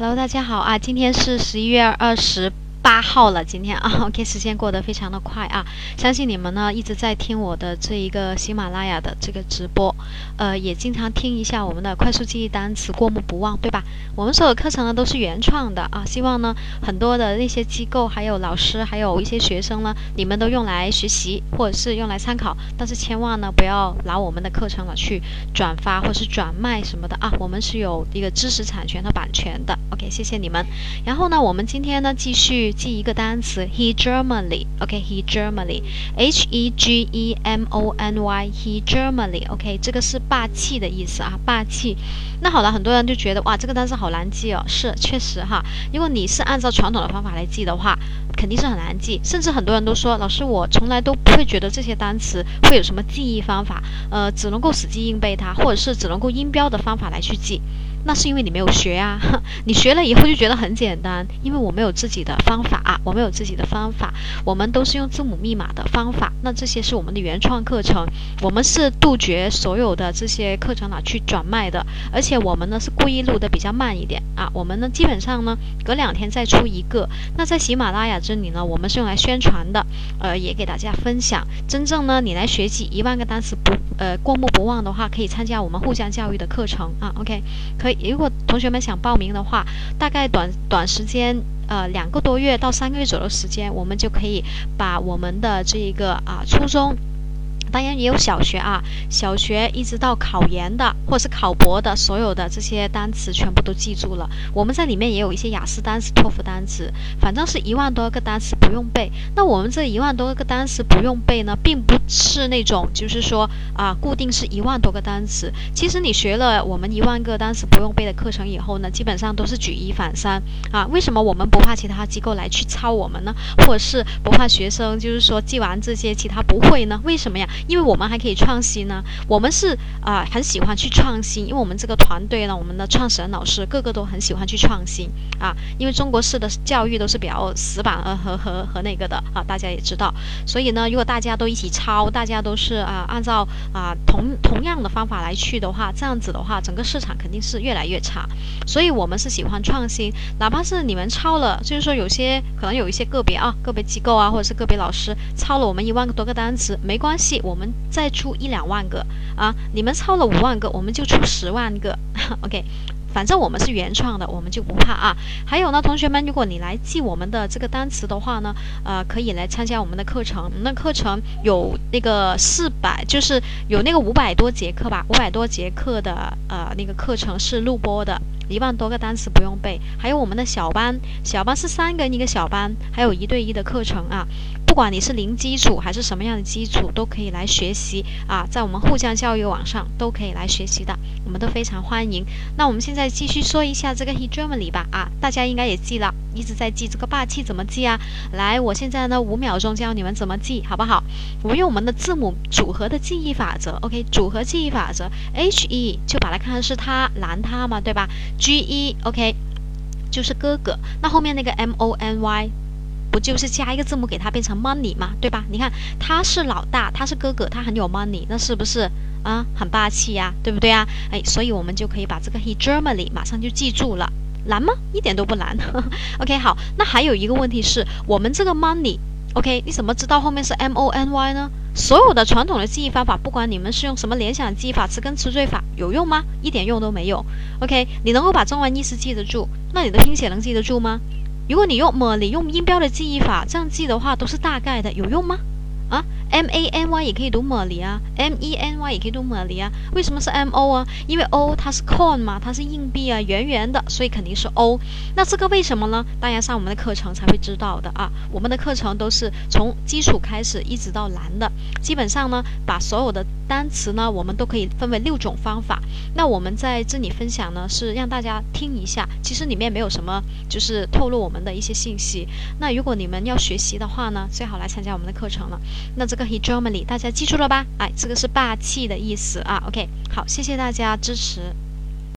Hello，大家好啊！今天是十一月二十。八号了，今天啊，OK，时间过得非常的快啊，相信你们呢一直在听我的这一个喜马拉雅的这个直播，呃，也经常听一下我们的快速记忆单词，过目不忘，对吧？我们所有课程呢都是原创的啊，希望呢很多的那些机构、还有老师、还有一些学生呢，你们都用来学习或者是用来参考，但是千万呢不要拿我们的课程了去转发或是转卖什么的啊，我们是有一个知识产权和版权的，OK，谢谢你们。然后呢，我们今天呢继续。记一个单词，he Germany，OK，he Germany，H E G E M O N Y，he Germany，OK，这个是霸气的意思啊，霸气。那好了，很多人就觉得哇，这个单词好难记哦，是确实哈。如果你是按照传统的方法来记的话，肯定是很难记，甚至很多人都说，老师我从来都不会觉得这些单词会有什么记忆方法，呃，只能够死记硬背它，或者是只能够音标的方法来去记。那是因为你没有学啊，你学了以后就觉得很简单，因为我没有自己的方法啊，我没有自己的方法，我们都是用字母密码的方法。那这些是我们的原创课程，我们是杜绝所有的这些课程哪去转卖的，而且我们呢是故意录的比较慢一点啊，我们呢基本上呢隔两天再出一个。那在喜马拉雅这里呢，我们是用来宣传的，呃，也给大家分享。真正呢，你来学习一万个单词不呃过目不忘的话，可以参加我们互相教育的课程啊，OK，可以。如果同学们想报名的话，大概短短时间，呃，两个多月到三个月左右时间，我们就可以把我们的这一个啊初中。当然也有小学啊，小学一直到考研的或者是考博的，所有的这些单词全部都记住了。我们在里面也有一些雅思单词、托福单词，反正是一万多个单词不用背。那我们这一万多个单词不用背呢，并不是那种就是说啊，固定是一万多个单词。其实你学了我们一万个单词不用背的课程以后呢，基本上都是举一反三啊。为什么我们不怕其他机构来去抄我们呢？或者是不怕学生就是说记完这些其他不会呢？为什么呀？因为我们还可以创新呢，我们是啊很喜欢去创新，因为我们这个团队呢，我们的创始人老师个个都很喜欢去创新啊。因为中国式的教育都是比较死板呃和和和那个的啊，大家也知道。所以呢，如果大家都一起抄，大家都是啊按照啊同同样的方法来去的话，这样子的话，整个市场肯定是越来越差。所以我们是喜欢创新，哪怕是你们抄了，就是说有些可能有一些个别啊个别机构啊或者是个别老师抄了我们一万多个单词，没关系，我们再出一两万个啊！你们抄了五万个，我们就出十万个。OK，反正我们是原创的，我们就不怕啊。还有呢，同学们，如果你来记我们的这个单词的话呢，呃，可以来参加我们的课程。那课程有那个四百，就是有那个五百多节课吧，五百多节课的呃那个课程是录播的。一万多个单词不用背，还有我们的小班，小班是三个人一个小班，还有一对一的课程啊。不管你是零基础还是什么样的基础，都可以来学习啊，在我们互相教育网上都可以来学习的，我们都非常欢迎。那我们现在继续说一下这个 He Germany 吧啊，大家应该也记了，一直在记这个霸气怎么记啊？来，我现在呢五秒钟教你们怎么记，好不好？我们用我们的字母组合的记忆法则，OK，组合记忆法则，H E 就把它看成是他男他嘛，对吧？G E OK 就是哥哥，那后面那个 M O N Y。就是加一个字母给它变成 money 嘛，对吧？你看他是老大，他是哥哥，他很有 money，那是不是啊？很霸气呀，对不对啊？哎，所以我们就可以把这个 he Germany 马上就记住了，难吗？一点都不难。OK，好，那还有一个问题是我们这个 money，OK，你怎么知道后面是 M O N Y 呢？所有的传统的记忆方法，不管你们是用什么联想记忆法、词根词缀法，有用吗？一点用都没有。OK，你能够把中文意思记得住，那你的拼写能记得住吗？如果你用么，你用音标的记忆法这样记的话，都是大概的，有用吗？啊？M A N Y 也可以读 money 啊，M E N Y 也可以读 money 啊。为什么是 M O 啊？因为 O 它是 coin 嘛，它是硬币啊，圆圆的，所以肯定是 O。那这个为什么呢？大家上我们的课程才会知道的啊。我们的课程都是从基础开始一直到难的，基本上呢，把所有的单词呢，我们都可以分为六种方法。那我们在这里分享呢，是让大家听一下，其实里面没有什么，就是透露我们的一些信息。那如果你们要学习的话呢，最好来参加我们的课程了。那这个 hegemony，大家记住了吧？哎，这个是霸气的意思啊。OK，好，谢谢大家支持。